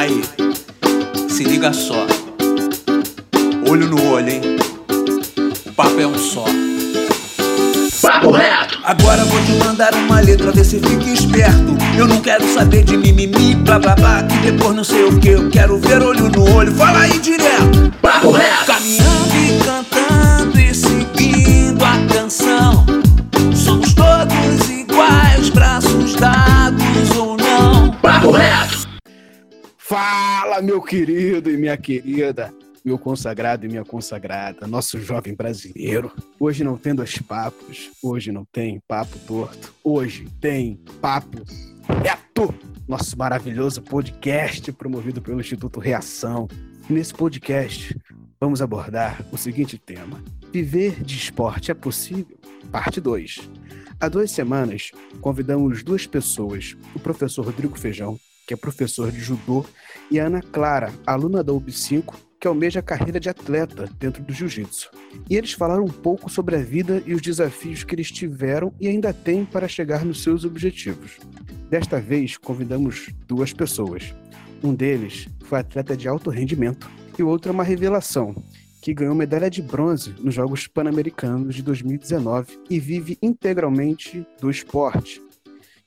Aí, se liga só. Olho no olho, hein? O papo é um só. Papo reto! Agora vou te mandar uma letra, vê se fica esperto. Eu não quero saber de mimimi, blá blá blá, que depois não sei o que. Eu quero ver olho no olho, fala aí direto. Papo reto! Caminhando Fala, meu querido e minha querida, meu consagrado e minha consagrada, nosso jovem brasileiro. Hoje não tem dois papos, hoje não tem papo torto, hoje tem papo reto, nosso maravilhoso podcast promovido pelo Instituto Reação. Nesse podcast vamos abordar o seguinte tema: Viver de esporte é possível? Parte 2. Há duas semanas, convidamos duas pessoas, o professor Rodrigo Feijão, que é professor de judô, e a Ana Clara, aluna da UB5, que almeja a carreira de atleta dentro do jiu-jitsu. E eles falaram um pouco sobre a vida e os desafios que eles tiveram e ainda têm para chegar nos seus objetivos. Desta vez, convidamos duas pessoas. Um deles foi atleta de alto rendimento e o outro é uma revelação, que ganhou medalha de bronze nos Jogos Pan-Americanos de 2019 e vive integralmente do esporte.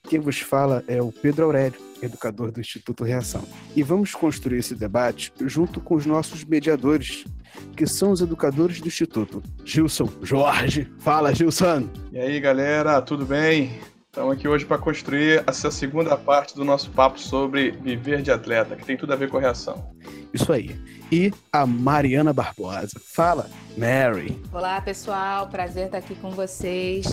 Quem vos fala é o Pedro Aurélio, educador do Instituto Reação. E vamos construir esse debate junto com os nossos mediadores, que são os educadores do Instituto. Gilson Jorge. Fala, Gilson! E aí, galera, tudo bem? Estamos aqui hoje para construir essa segunda parte do nosso papo sobre viver de atleta, que tem tudo a ver com a reação. Isso aí. E a Mariana Barbosa. Fala, Mary. Olá, pessoal. Prazer estar aqui com vocês.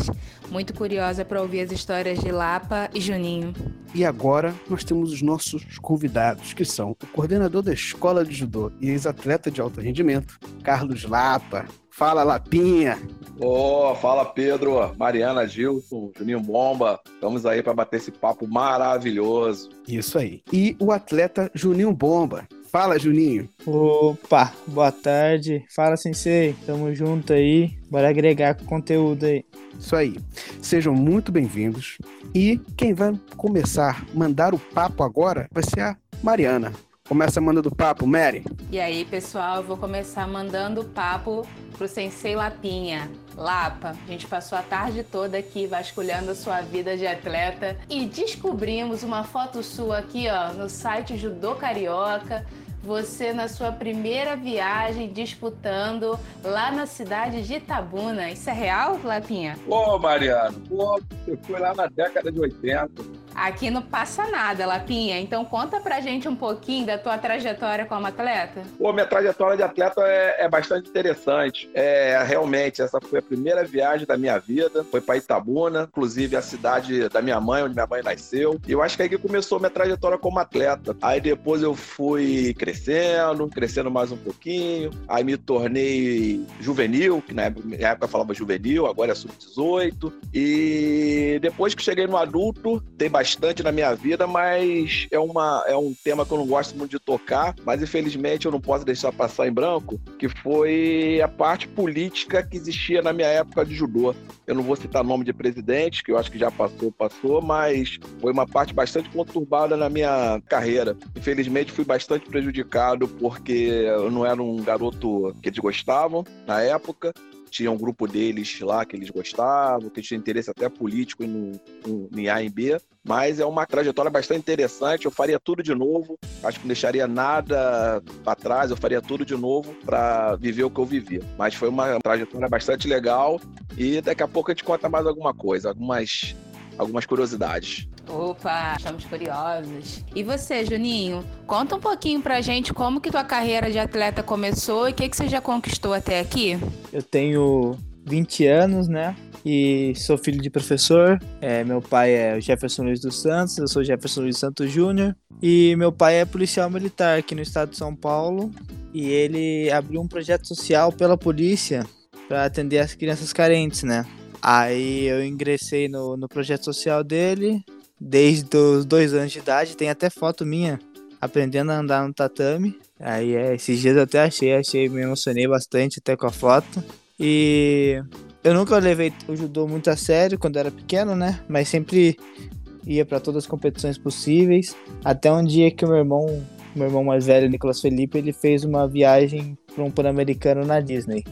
Muito curiosa para ouvir as histórias de Lapa e Juninho. E agora nós temos os nossos convidados, que são o coordenador da Escola de Judô e ex-atleta de alto rendimento, Carlos Lapa. Fala, Lapinha. Ô, oh, fala Pedro, Mariana, Gilson, Juninho Bomba. Estamos aí para bater esse papo maravilhoso. Isso aí. E o atleta Juninho Bomba. Fala, Juninho. Opa, boa tarde. Fala, Sensei. Tamo junto aí. Bora agregar conteúdo aí. Isso aí. Sejam muito bem-vindos. E quem vai começar a mandar o papo agora vai ser a Mariana. Começa mandando papo, Mary. E aí, pessoal, eu vou começar mandando papo pro Sensei Lapinha. Lapa, a gente passou a tarde toda aqui vasculhando a sua vida de atleta e descobrimos uma foto sua aqui, ó, no site Judô Carioca você na sua primeira viagem disputando lá na cidade de Itabuna. Isso é real, Lapinha? Pô, Mariano, pô, você foi lá na década de 80. Aqui não passa nada, Lapinha. Então conta pra gente um pouquinho da tua trajetória como atleta. Pô, minha trajetória de atleta é, é bastante interessante. É, realmente, essa foi a primeira viagem da minha vida. Foi para Itabuna, inclusive a cidade da minha mãe, onde minha mãe nasceu. E eu acho que aí que começou minha trajetória como atleta. Aí depois eu fui crescendo, crescendo mais um pouquinho. Aí me tornei juvenil, que na época, falava juvenil, agora é sub-18. E depois que cheguei no adulto, tem bastante na minha vida, mas é, uma, é um tema que eu não gosto muito de tocar, mas infelizmente eu não posso deixar passar em branco, que foi a parte política que existia na minha época de judô. Eu não vou citar nome de presidente, que eu acho que já passou, passou, mas foi uma parte bastante conturbada na minha carreira. Infelizmente fui bastante prejudicado porque eu não era um garoto que eles gostavam na época tinha um grupo deles lá que eles gostavam, que tinha interesse até político em, em, em A e B, mas é uma trajetória bastante interessante. Eu faria tudo de novo, acho que não deixaria nada para trás, eu faria tudo de novo para viver o que eu vivi. Mas foi uma trajetória bastante legal e daqui a pouco a gente conta mais alguma coisa, algumas algumas curiosidades. Opa, estamos curiosos. E você, Juninho? Conta um pouquinho pra gente como que tua carreira de atleta começou e o que, que você já conquistou até aqui. Eu tenho 20 anos, né? E sou filho de professor. É, meu pai é Jefferson Luiz dos Santos, eu sou Jefferson Luiz Santos Júnior. E meu pai é policial militar aqui no estado de São Paulo. E ele abriu um projeto social pela polícia para atender as crianças carentes, né? Aí eu ingressei no, no projeto social dele desde os dois anos de idade. Tem até foto minha aprendendo a andar no tatame. Aí é, esses dias eu até achei, achei, me emocionei bastante até com a foto. E eu nunca levei o judô muito a sério quando era pequeno, né? Mas sempre ia para todas as competições possíveis. Até um dia que o meu irmão meu irmão mais velho, Nicolas Felipe, ele fez uma viagem para um Pan-Americano na Disney.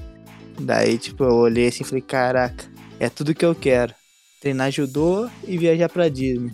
Daí, tipo, eu olhei assim e falei, caraca, é tudo que eu quero. Treinar judô e viajar pra Disney.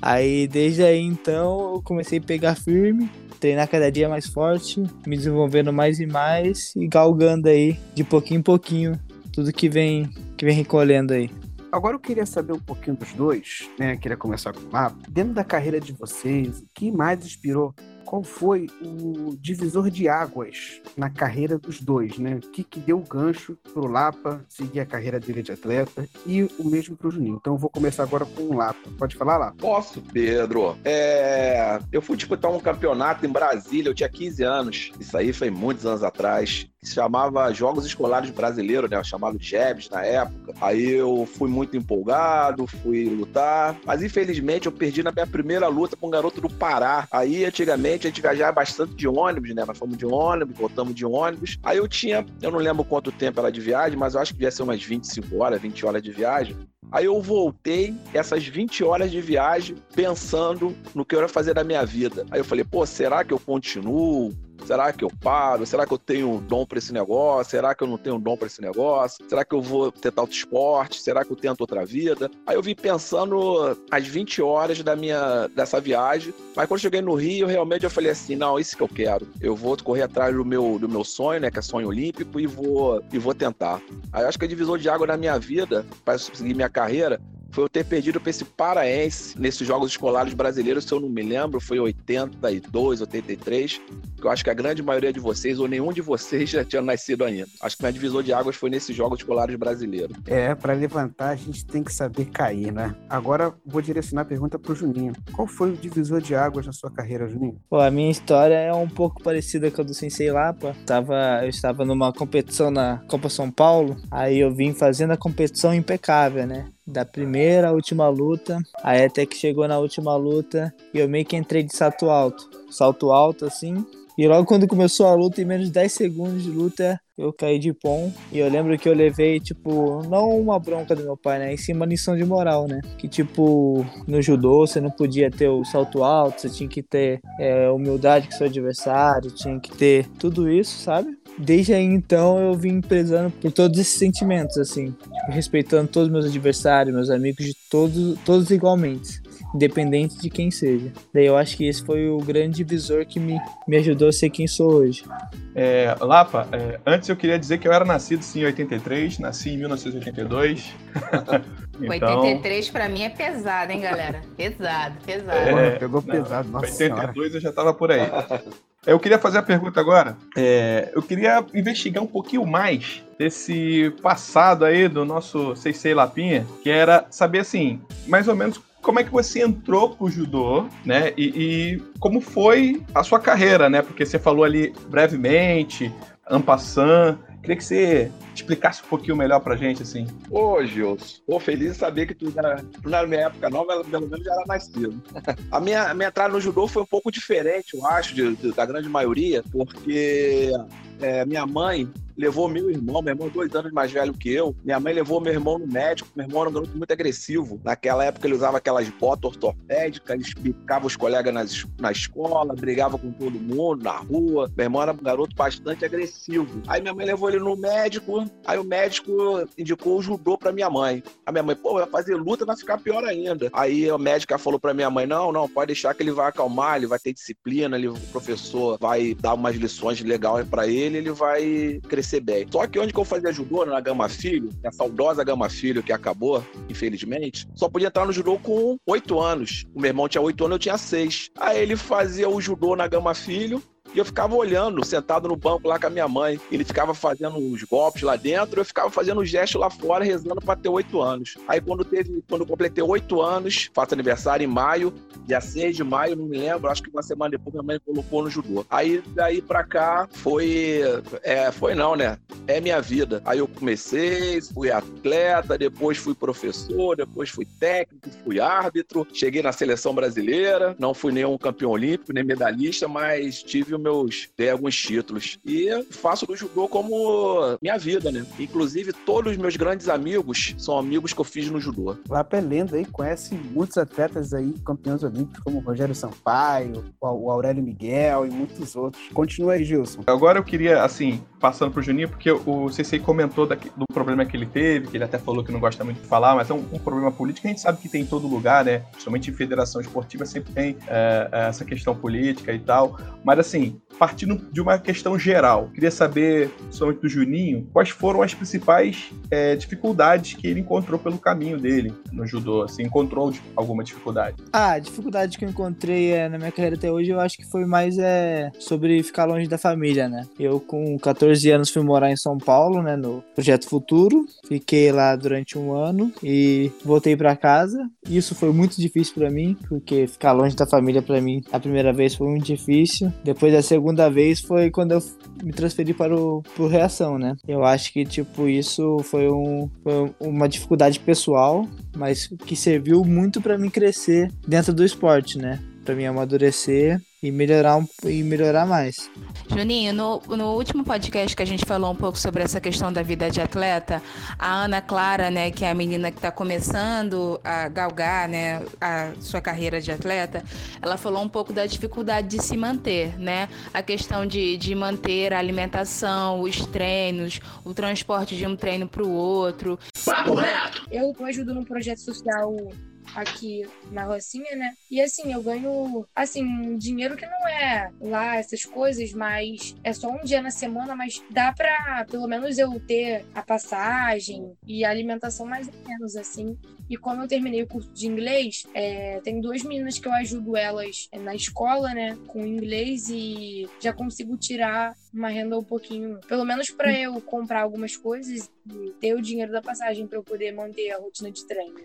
Aí, desde aí, então, eu comecei a pegar firme, treinar cada dia mais forte, me desenvolvendo mais e mais e galgando aí, de pouquinho em pouquinho, tudo que vem, que vem recolhendo aí. Agora eu queria saber um pouquinho dos dois, né? Queria começar com o Mapa. Dentro da carreira de vocês, o que mais inspirou qual foi o divisor de águas na carreira dos dois, né? O que, que deu o gancho pro Lapa seguir a carreira dele de atleta e o mesmo pro Juninho. Então eu vou começar agora com o Lapa. Pode falar, Lapa? Posso, Pedro. É... Eu fui disputar um campeonato em Brasília, eu tinha 15 anos. Isso aí foi muitos anos atrás que se chamava Jogos Escolares Brasileiros, né? Chamado JEBs na época. Aí eu fui muito empolgado, fui lutar, mas infelizmente eu perdi na minha primeira luta com um garoto do Pará. Aí antigamente a gente viajava bastante de ônibus, né? Nós fomos de ônibus, voltamos de ônibus. Aí eu tinha, eu não lembro quanto tempo era de viagem, mas eu acho que devia ser umas 25 horas, 20 horas de viagem. Aí eu voltei essas 20 horas de viagem pensando no que eu ia fazer da minha vida. Aí eu falei, pô, será que eu continuo? Será que eu paro? Será que eu tenho dom para esse negócio? Será que eu não tenho dom para esse negócio? Será que eu vou tentar outro esporte? Será que eu tento outra vida? Aí eu vim pensando as 20 horas da minha dessa viagem, mas quando cheguei no Rio, realmente eu falei assim, não, isso que eu quero. Eu vou correr atrás do meu do meu sonho, né, que é sonho olímpico e vou e vou tentar. Aí acho que a divisor de água na minha vida para seguir minha carreira foi eu ter perdido para esse paraense nesses Jogos Escolares Brasileiros, se eu não me lembro, foi 82, 83, que eu acho que a grande maioria de vocês, ou nenhum de vocês, já tinha nascido ainda. Acho que minha divisor de águas foi nesses Jogos Escolares Brasileiros. É, para levantar a gente tem que saber cair, né? Agora vou direcionar a pergunta pro Juninho. Qual foi o divisor de águas na sua carreira, Juninho? Pô, a minha história é um pouco parecida com a do Sensei Lapa. Tava, eu estava numa competição na Copa São Paulo, aí eu vim fazendo a competição impecável, né? da primeira à última luta. Aí até que chegou na última luta e eu meio que entrei de salto alto. Salto alto assim. E logo quando começou a luta, em menos de 10 segundos de luta, eu caí de pom. E eu lembro que eu levei, tipo, não uma bronca do meu pai, né? Em cima lição de moral, né? Que, tipo, no judô você não podia ter o salto alto, você tinha que ter é, humildade com seu adversário, tinha que ter tudo isso, sabe? Desde aí então eu vim prezando por todos esses sentimentos, assim, respeitando todos os meus adversários, meus amigos, de todos, todos igualmente independente de quem seja. Daí eu acho que esse foi o grande divisor que me, me ajudou a ser quem sou hoje. É, Lapa, é, antes eu queria dizer que eu era nascido sim em 83, nasci em 1982. então... 83 pra mim é pesado, hein, galera? Pesado, pesado. É, pegou pesado, nossa 82 senhora. eu já tava por aí. Eu queria fazer a pergunta agora. É, eu queria investigar um pouquinho mais desse passado aí do nosso Seisei Lapinha, que era saber assim, mais ou menos como é que você entrou pro judô, né? E, e, como foi a sua carreira, né? Porque você falou ali brevemente, ampassan. Queria que você explicasse um pouquinho melhor pra gente, assim. Ô, Gilson, tô feliz de saber que tu, já, tu na minha época nova, pelo menos já era nascido. A minha, a minha entrada no judô foi um pouco diferente, eu acho, de, de, da grande maioria, porque é, minha mãe levou meu irmão, meu irmão é dois anos mais velho que eu. Minha mãe levou meu irmão no médico. Meu irmão era um garoto muito agressivo. Naquela época ele usava aquelas botas ortopédicas, ele explicava os colegas nas, na escola, brigava com todo mundo, na rua. Meu irmão era um garoto bastante agressivo. Aí minha mãe levou ele no médico, aí o médico indicou o judô pra minha mãe. A minha mãe, pô, vai fazer luta, vai ficar pior ainda. Aí a médica falou pra minha mãe: não, não, pode deixar que ele vai acalmar, ele vai ter disciplina, ele, o professor vai dar umas lições legais pra ele, ele vai crescer bem. Só que onde que eu fazia judô, na Gama Filho, a saudosa Gama Filho que acabou, infelizmente, só podia entrar no judô com oito anos. O meu irmão tinha oito anos, eu tinha seis. Aí ele fazia o judô na Gama Filho, e eu ficava olhando, sentado no banco lá com a minha mãe. Ele ficava fazendo os golpes lá dentro, eu ficava fazendo o gesto lá fora, rezando para ter oito anos. Aí quando teve, quando eu completei oito anos, faço aniversário em maio, dia 6 de maio, não me lembro, acho que uma semana depois minha mãe colocou no judô. Aí daí pra cá foi. É, foi não, né? É minha vida. Aí eu comecei, fui atleta, depois fui professor, depois fui técnico, fui árbitro, cheguei na seleção brasileira, não fui nenhum campeão olímpico, nem medalhista, mas tive meus. Dei alguns títulos. E faço do judô como minha vida, né? Inclusive, todos os meus grandes amigos são amigos que eu fiz no judô. Lapa é lenda aí, conhece muitos atletas aí, campeões olímpicos, como o Rogério Sampaio, o Aurélio Miguel e muitos outros. Continua aí, Gilson. Agora eu queria, assim, passando pro Juninho, porque o CC comentou daqui, do problema que ele teve, que ele até falou que não gosta muito de falar, mas é um, um problema político que a gente sabe que tem em todo lugar, né? Principalmente em federação esportiva sempre tem é, essa questão política e tal. Mas assim, partindo de uma questão geral, queria saber, principalmente do Juninho, quais foram as principais é, dificuldades que ele encontrou pelo caminho dele no judô? Se encontrou alguma dificuldade? Ah, a dificuldade que eu encontrei é, na minha carreira até hoje, eu acho que foi mais é, sobre ficar longe da família, né? Eu, com 14 anos, fui morar em São Paulo, né, no Projeto Futuro. Fiquei lá durante um ano e voltei para casa. Isso foi muito difícil para mim, porque ficar longe da família para mim a primeira vez foi muito difícil. Depois da segunda vez foi quando eu me transferi para o pro Reação, né? Eu acho que tipo isso foi, um, foi uma dificuldade pessoal, mas que serviu muito para mim crescer dentro do esporte, né? Para mim amadurecer e melhorar, um, e melhorar mais. Juninho, no, no último podcast que a gente falou um pouco sobre essa questão da vida de atleta, a Ana Clara, né, que é a menina que está começando a galgar, né, a sua carreira de atleta, ela falou um pouco da dificuldade de se manter, né, a questão de, de manter a alimentação, os treinos, o transporte de um treino para o outro. Papo reto! Eu ajudo num projeto social aqui na Rocinha, né? E assim, eu ganho, assim, dinheiro que não é lá essas coisas, mas é só um dia na semana, mas dá pra pelo menos eu ter a passagem e a alimentação mais ou menos, assim. E como eu terminei o curso de inglês, é, tem duas meninas que eu ajudo elas na escola, né, com inglês e já consigo tirar uma renda um pouquinho, pelo menos para eu comprar algumas coisas ter o dinheiro da passagem para eu poder manter a rotina de treinos.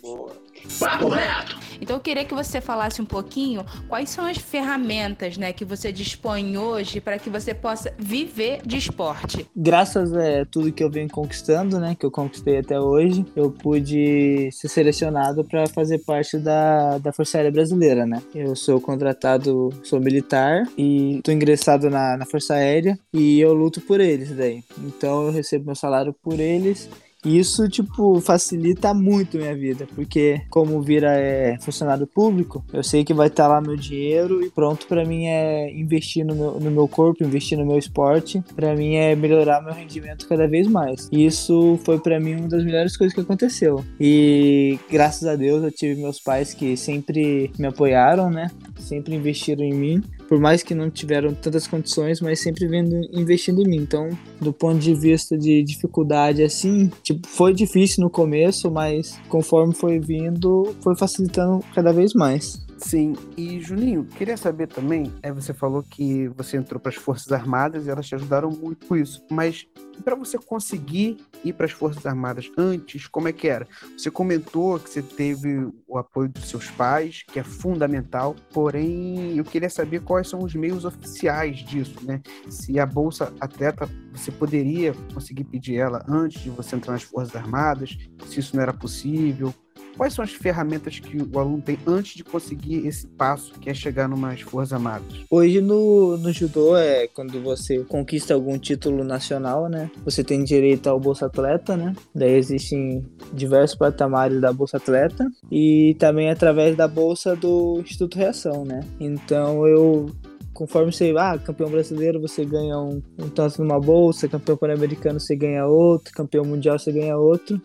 Papo reto! Então eu queria que você falasse um pouquinho quais são as ferramentas, né, que você dispõe hoje para que você possa viver de esporte. Graças a tudo que eu venho conquistando, né, que eu conquistei até hoje, eu pude ser selecionado para fazer parte da, da Força Aérea Brasileira, né? Eu sou contratado, sou militar e tô ingressado na, na Força Aérea e eu luto por eles daí. Então eu recebo meu salário por eles isso, tipo, facilita muito minha vida, porque como vira é, funcionário público, eu sei que vai estar tá lá meu dinheiro e pronto para mim é investir no meu, no meu corpo, investir no meu esporte, para mim é melhorar meu rendimento cada vez mais. E isso foi para mim uma das melhores coisas que aconteceu. E graças a Deus eu tive meus pais que sempre me apoiaram, né? Sempre investiram em mim por mais que não tiveram tantas condições, mas sempre vendo investindo em mim. Então, do ponto de vista de dificuldade, assim, tipo, foi difícil no começo, mas conforme foi vindo, foi facilitando cada vez mais. Sim, e Juninho, queria saber também, é, você falou que você entrou para as Forças Armadas e elas te ajudaram muito com isso, mas para você conseguir ir para as Forças Armadas antes, como é que era? Você comentou que você teve o apoio dos seus pais, que é fundamental, porém eu queria saber quais são os meios oficiais disso, né? Se a Bolsa Atleta, você poderia conseguir pedir ela antes de você entrar nas Forças Armadas, se isso não era possível, Quais são as ferramentas que o aluno tem antes de conseguir esse passo, que é chegar numas Forças Armadas? Hoje no, no judô, é quando você conquista algum título nacional, né? Você tem direito ao Bolsa Atleta, né? Daí existem diversos patamares da Bolsa Atleta e também através da bolsa do Instituto Reação, né? Então eu conforme você, ah, campeão brasileiro você ganha um, um tanto numa bolsa, campeão pan-americano você ganha outro, campeão mundial você ganha outro.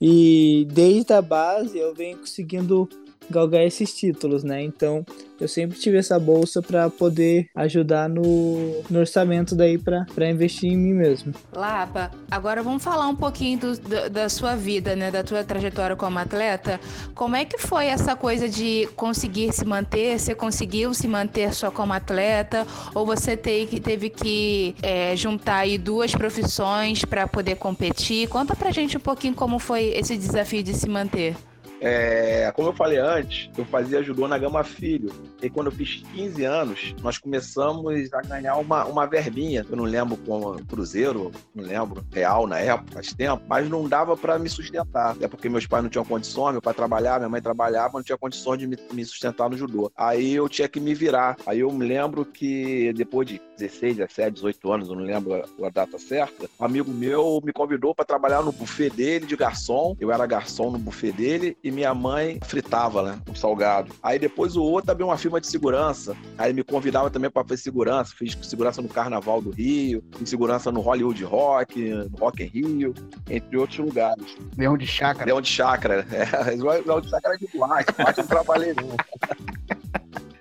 E desde a base eu venho conseguindo galgar esses títulos, né? Então eu sempre tive essa bolsa para poder ajudar no, no orçamento daí para investir em mim mesmo. Lapa, agora vamos falar um pouquinho do, do, da sua vida, né? Da tua trajetória como atleta. Como é que foi essa coisa de conseguir se manter? Você conseguiu se manter só como atleta? Ou você teve, teve que é, juntar aí duas profissões para poder competir? Conta pra gente um pouquinho como foi esse desafio de se manter. É, como eu falei antes, eu fazia judô na Gama Filho. E quando eu fiz 15 anos, nós começamos a ganhar uma, uma verbinha. Eu não lembro como Cruzeiro, não lembro, real na época, faz tempo, mas não dava para me sustentar. É porque meus pais não tinham condições, meu pai trabalhava, minha mãe trabalhava, não tinha condições de me, me sustentar no judô. Aí eu tinha que me virar. Aí eu me lembro que depois de 16, 17, 18 anos, eu não lembro a, a data certa, um amigo meu me convidou para trabalhar no buffet dele de garçom. Eu era garçom no buffet dele e minha mãe fritava, né? Um salgado. Aí depois o outro abriu uma firma de segurança. Aí me convidava também para fazer segurança. Fiz segurança no Carnaval do Rio, fiz segurança no Hollywood Rock, no Rock in Rio, entre outros lugares. Leão de chácara. Leão de chácara. É, Leão de chácara de boate. Boate eu não trabalhei não.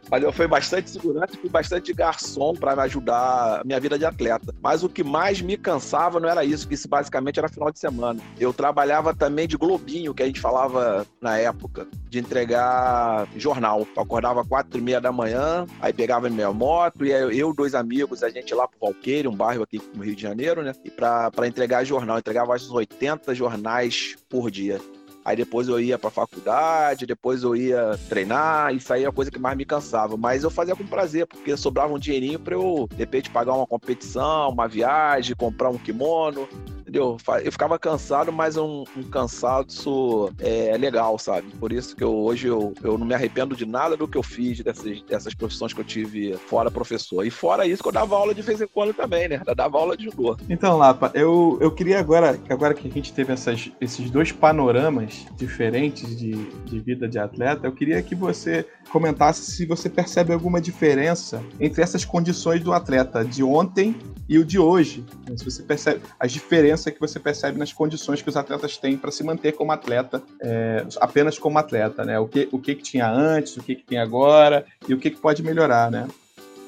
Mas eu fui bastante segurança e bastante garçom para me ajudar a minha vida de atleta. Mas o que mais me cansava não era isso, que isso basicamente era final de semana. Eu trabalhava também de globinho, que a gente falava na época, de entregar jornal. Eu acordava quatro e meia da manhã, aí pegava minha moto e eu, dois amigos, a gente lá pro Valqueire, um bairro aqui no Rio de Janeiro, né? E para entregar jornal. Eu entregava uns 80 jornais por dia. Aí depois eu ia pra faculdade, depois eu ia treinar, isso aí é a coisa que mais me cansava. Mas eu fazia com prazer, porque sobrava um dinheirinho pra eu, de repente, pagar uma competição, uma viagem, comprar um kimono, entendeu? Eu ficava cansado, mas um, um cansaço é, legal, sabe? Por isso que eu, hoje eu, eu não me arrependo de nada do que eu fiz, dessas, dessas profissões que eu tive fora professor. E fora isso, que eu dava aula de vez em quando também, né? Eu dava aula de judô. Então, Lapa, eu, eu queria agora, agora que a gente teve essas, esses dois panoramas diferentes de, de vida de atleta, eu queria que você comentasse se você percebe alguma diferença entre essas condições do atleta de ontem e o de hoje. Se você percebe as diferenças que você percebe nas condições que os atletas têm para se manter como atleta, é, apenas como atleta, né? O que, o que, que tinha antes, o que, que tem agora e o que, que pode melhorar, né?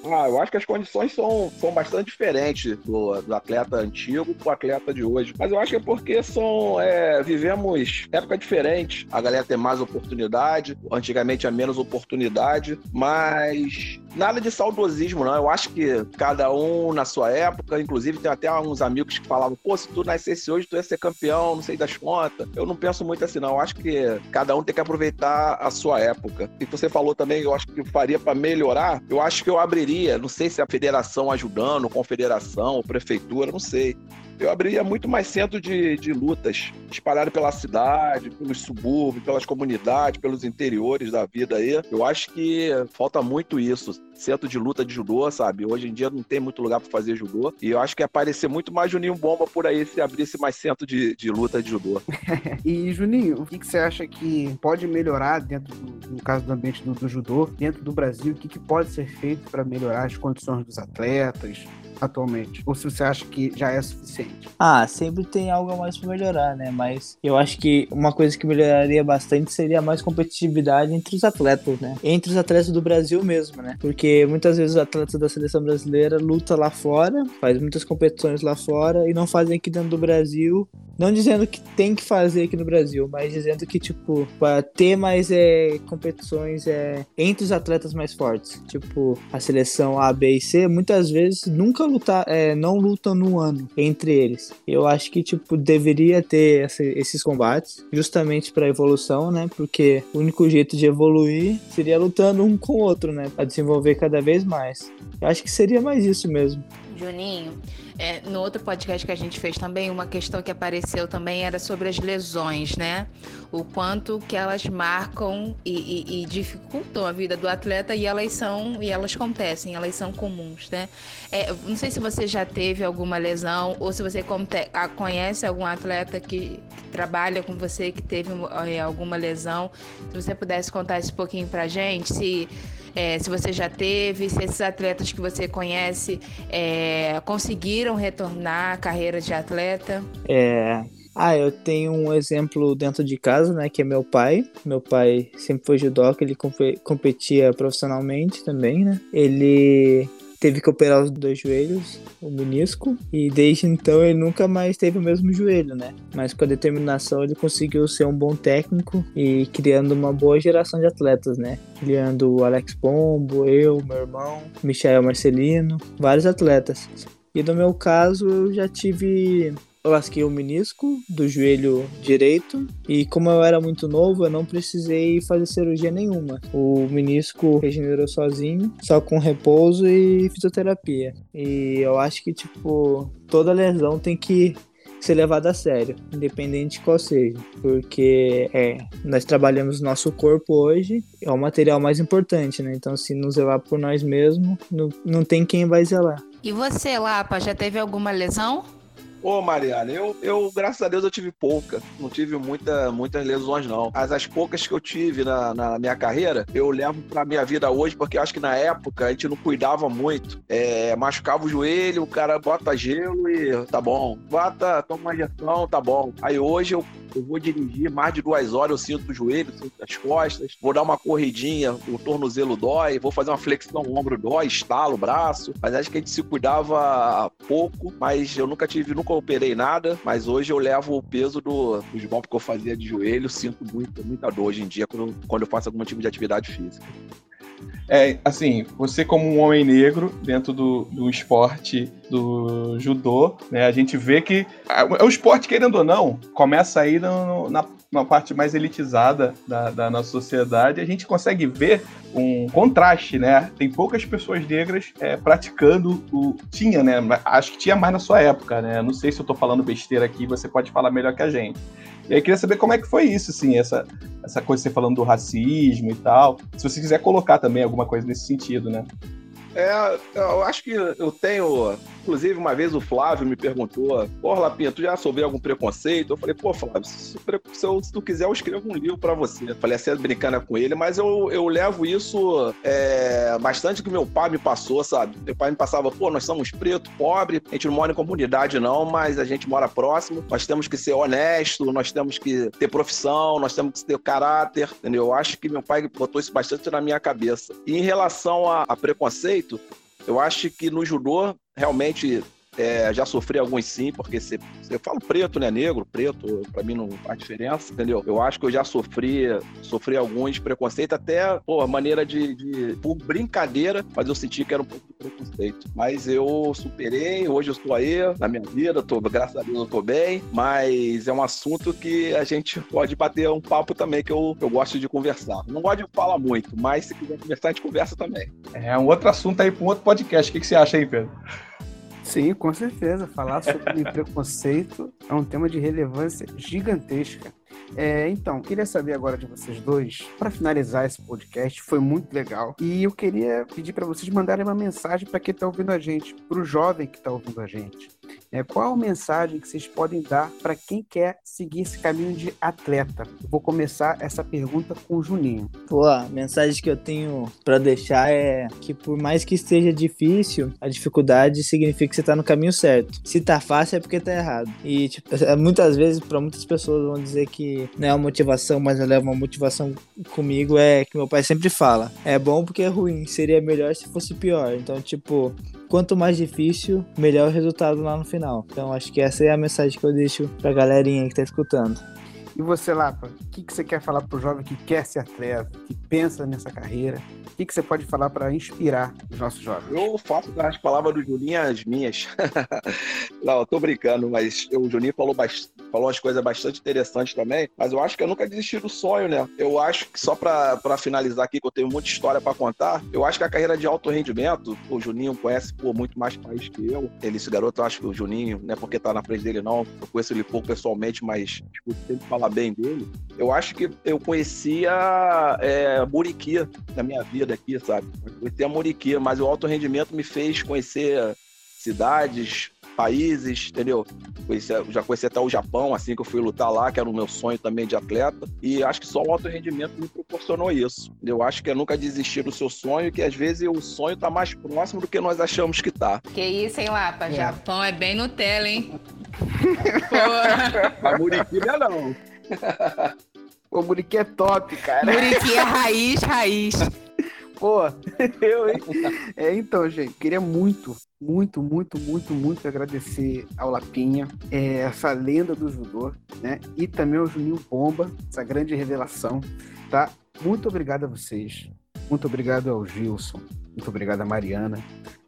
Ah, eu acho que as condições são, são bastante diferentes do, do atleta antigo pro atleta de hoje. Mas eu acho que é porque são, é, vivemos época diferente. A galera tem mais oportunidade, antigamente tinha menos oportunidade, mas nada de saudosismo, não. Eu acho que cada um na sua época, inclusive tem até uns amigos que falavam, pô, se tu nascesse hoje, tu ia ser campeão, não sei das contas. Eu não penso muito assim, não. Eu acho que cada um tem que aproveitar a sua época. E você falou também, eu acho que faria para melhorar, eu acho que eu abriria não sei se a federação ajudando, confederação, prefeitura, não sei eu abriria muito mais centro de, de lutas espalhado pela cidade, pelos subúrbios, pelas comunidades, pelos interiores da vida aí. Eu acho que falta muito isso. Centro de luta de judô, sabe? Hoje em dia não tem muito lugar para fazer judô. E eu acho que ia aparecer muito mais Juninho Bomba por aí se abrisse mais centro de, de luta de judô. e, Juninho, o que, que, você acha que pode melhorar dentro, do, no caso do ambiente do, do judô, dentro do Brasil? O que, que pode ser feito para melhorar as condições dos atletas, atualmente? Ou se você acha que já é suficiente? Ah, sempre tem algo a mais para melhorar, né? Mas eu acho que uma coisa que melhoraria bastante seria mais competitividade entre os atletas, né? Entre os atletas do Brasil mesmo, né? Porque muitas vezes os atletas da seleção brasileira lutam lá fora, faz muitas competições lá fora e não fazem aqui dentro do Brasil. Não dizendo que tem que fazer aqui no Brasil, mas dizendo que, tipo, para ter mais é, competições é, entre os atletas mais fortes. Tipo, a seleção A, B e C, muitas vezes nunca lutar, é, não lutam no ano entre eles. Eu acho que tipo deveria ter essa, esses combates justamente para evolução, né? Porque o único jeito de evoluir seria lutando um com o outro, né? Para desenvolver cada vez mais. Eu acho que seria mais isso mesmo. Juninho, é, no outro podcast que a gente fez também, uma questão que apareceu também era sobre as lesões, né? O quanto que elas marcam e, e, e, dificultam a vida do atleta e elas são e elas acontecem, elas são comuns, né? É, não sei se você já teve alguma lesão ou se você conhece algum atleta que, que trabalha com você que teve é, alguma lesão. Se você pudesse contar um pouquinho pra gente, se é, se você já teve, se esses atletas que você conhece é, conseguiram retornar à carreira de atleta. É, ah, eu tenho um exemplo dentro de casa, né, que é meu pai. Meu pai sempre foi judoca, ele competia profissionalmente também, né? Ele teve que operar os dois joelhos, o menisco, e desde então ele nunca mais teve o mesmo joelho, né? Mas com a determinação ele conseguiu ser um bom técnico e criando uma boa geração de atletas, né? Criando o Alex Pombo, eu, meu irmão, Michael Marcelino, vários atletas. E no meu caso eu já tive eu lasquei o menisco do joelho direito e como eu era muito novo, eu não precisei fazer cirurgia nenhuma. O menisco regenerou sozinho, só com repouso e fisioterapia. E eu acho que tipo toda lesão tem que ser levada a sério, independente de qual seja, porque é, nós trabalhamos nosso corpo hoje, é o material mais importante, né? Então, se nos levar por nós mesmos, não, não tem quem vai zelar. E você, Lapa, já teve alguma lesão? Ô, Mariana, eu, eu, graças a Deus, eu tive pouca. Não tive muita, muitas lesões, não. Mas as poucas que eu tive na, na minha carreira, eu levo pra minha vida hoje, porque acho que na época a gente não cuidava muito. É, machucava o joelho, o cara bota gelo e tá bom. Bota, toma uma injeção, tá bom. Aí hoje eu, eu vou dirigir mais de duas horas, eu sinto o joelho, sinto as costas. Vou dar uma corridinha, o tornozelo dói. Vou fazer uma flexão, o ombro dói, estalo o braço. Mas acho que a gente se cuidava pouco, mas eu nunca tive, nunca operei nada, mas hoje eu levo o peso do, dos bombos que eu fazia de joelho, sinto muito, muita dor hoje em dia quando, quando eu faço algum tipo de atividade física. É, assim, você como um homem negro dentro do, do esporte do judô, né, a gente vê que é o esporte, querendo ou não, começa aí no, na, na parte mais elitizada da, da nossa sociedade, a gente consegue ver um contraste, né? Tem poucas pessoas negras é, praticando o. Tinha, né? Acho que tinha mais na sua época, né? Não sei se eu tô falando besteira aqui, você pode falar melhor que a gente. E aí queria saber como é que foi isso, assim, essa, essa coisa que você falando do racismo e tal. Se você quiser colocar também alguma coisa nesse sentido, né? É, eu acho que eu tenho. Inclusive, uma vez o Flávio me perguntou: Pô, Lapinha, tu já sofreu algum preconceito? Eu falei: Pô, Flávio, se, se, eu, se tu quiser, eu escrevo um livro para você. Eu falei assim, brincando com ele, mas eu, eu levo isso é, bastante que meu pai me passou, sabe? Meu pai me passava: Pô, nós somos preto, pobre, a gente não mora em comunidade, não, mas a gente mora próximo, nós temos que ser honesto, nós temos que ter profissão, nós temos que ter caráter, entendeu? Eu acho que meu pai botou isso bastante na minha cabeça. E em relação a, a preconceito, eu acho que no judô, realmente, é, já sofri alguns sim, porque você, eu falo preto, né? Negro, preto, para mim não faz diferença, entendeu? Eu acho que eu já sofri, sofri alguns preconceitos, até, pô, maneira de, de, por brincadeira, mas eu senti que era um pouco de preconceito. Mas eu superei, hoje eu estou aí na minha vida, tô, graças a Deus eu tô bem, mas é um assunto que a gente pode bater um papo também, que eu, eu gosto de conversar. Não gosto de falar muito, mas se quiser conversar, a gente conversa também. É um outro assunto aí para um outro podcast. O que, que você acha aí, Pedro? Sim, com certeza. Falar sobre preconceito é um tema de relevância gigantesca. É, então, queria saber agora de vocês dois, para finalizar esse podcast, foi muito legal. E eu queria pedir para vocês mandarem uma mensagem para quem está ouvindo a gente, para o jovem que está ouvindo a gente. É, qual a mensagem que vocês podem dar para quem quer seguir esse caminho de atleta? Eu vou começar essa pergunta com o Juninho. Pô, a mensagem que eu tenho para deixar é que por mais que esteja difícil, a dificuldade significa que você tá no caminho certo. Se tá fácil é porque tá errado. E tipo, muitas vezes para muitas pessoas vão dizer que não é uma motivação, mas ela é uma motivação comigo é que meu pai sempre fala: é bom porque é ruim, seria melhor se fosse pior. Então, tipo, quanto mais difícil, melhor o resultado lá no final. Então acho que essa é a mensagem que eu deixo pra galerinha que tá escutando. E você, Lapa, o que, que você quer falar pro jovem que quer ser atleta, que pensa nessa carreira? O que, que você pode falar para inspirar os nossos jovens? Eu faço das palavras do Juninho as minhas. Não, eu tô brincando, mas o Juninho falou, falou umas coisas bastante interessantes também, mas eu acho que eu nunca desisti do sonho, né? Eu acho que só para finalizar aqui, que eu tenho muita história para contar, eu acho que a carreira de alto rendimento, o Juninho conhece por muito mais país que eu. Ele, esse garoto, eu acho que o Juninho, não é porque tá na frente dele, não. Eu conheço ele pouco pessoalmente, mas tipo, sempre falar bem dele. Eu acho que eu conhecia é, Muriqui na minha vida aqui, sabe? Eu conhecia Muriqui, mas o alto rendimento me fez conhecer cidades, países, entendeu? Conheci, já conheci até o Japão, assim que eu fui lutar lá, que era o meu sonho também de atleta. E acho que só o alto rendimento me proporcionou isso. Eu acho que é nunca desistir do seu sonho, que às vezes o sonho tá mais próximo do que nós achamos que tá. Que isso, hein, Lapa? É. Japão é bem Nutella, hein? Pô. A Muriquina não. O Muriqui é top, cara. Muriqui é raiz, raiz. Pô, eu, hein? É, então, gente, queria muito, muito, muito, muito, muito agradecer ao Lapinha, é, essa lenda do judô, né? E também ao Juninho Bomba, essa grande revelação, tá? Muito obrigado a vocês. Muito obrigado ao Gilson. Muito obrigado a Mariana.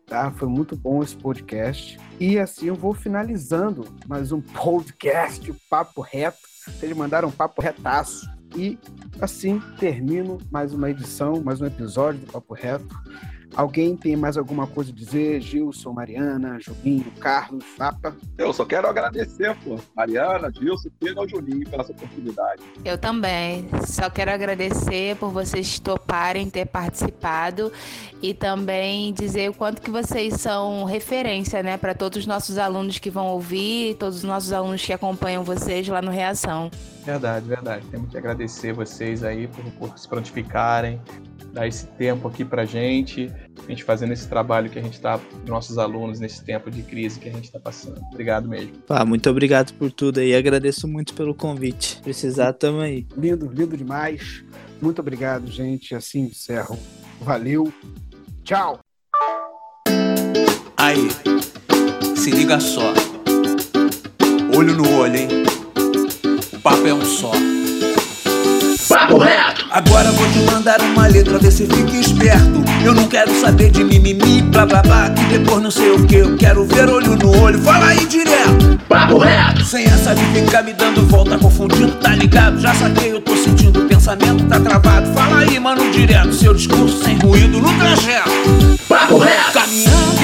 tá? Foi muito bom esse podcast. E assim eu vou finalizando mais um podcast Papo Reto. Eles mandaram um papo retaço. E assim termino mais uma edição, mais um episódio do Papo Reto. Alguém tem mais alguma coisa a dizer? Gilson, Mariana, Julinho, Carlos, Papa? Eu só quero agradecer, pô, Mariana, Gilson, Pedro ao Julinho pela essa oportunidade. Eu também. Só quero agradecer por vocês toparem ter participado e também dizer o quanto que vocês são referência, né, para todos os nossos alunos que vão ouvir, todos os nossos alunos que acompanham vocês lá no Reação. Verdade, verdade. Temos que agradecer vocês aí por, por se prontificarem, dar esse tempo aqui pra gente, a gente fazendo esse trabalho que a gente tá, nossos alunos, nesse tempo de crise que a gente tá passando. Obrigado mesmo. Pá, muito obrigado por tudo aí. Agradeço muito pelo convite. Precisar, tamo aí. Lindo, lindo demais. Muito obrigado, gente. Assim encerro. Valeu. Tchau. Aí, se liga só. Olho no olho, hein? O papo é um só. Papo reto. Agora vou te mandar uma letra, vê se fica esperto. Eu não quero saber de mimimi, blá blá blá, que depois não sei o que. Eu quero ver olho no olho, fala aí direto. Papo reto. Sem essa de ficar me dando volta, confundindo, tá ligado? Já saquei, eu tô sentindo, o pensamento tá travado. Fala aí, mano, direto, seu discurso sem ruído no trajeto. Papo reto. Caminhando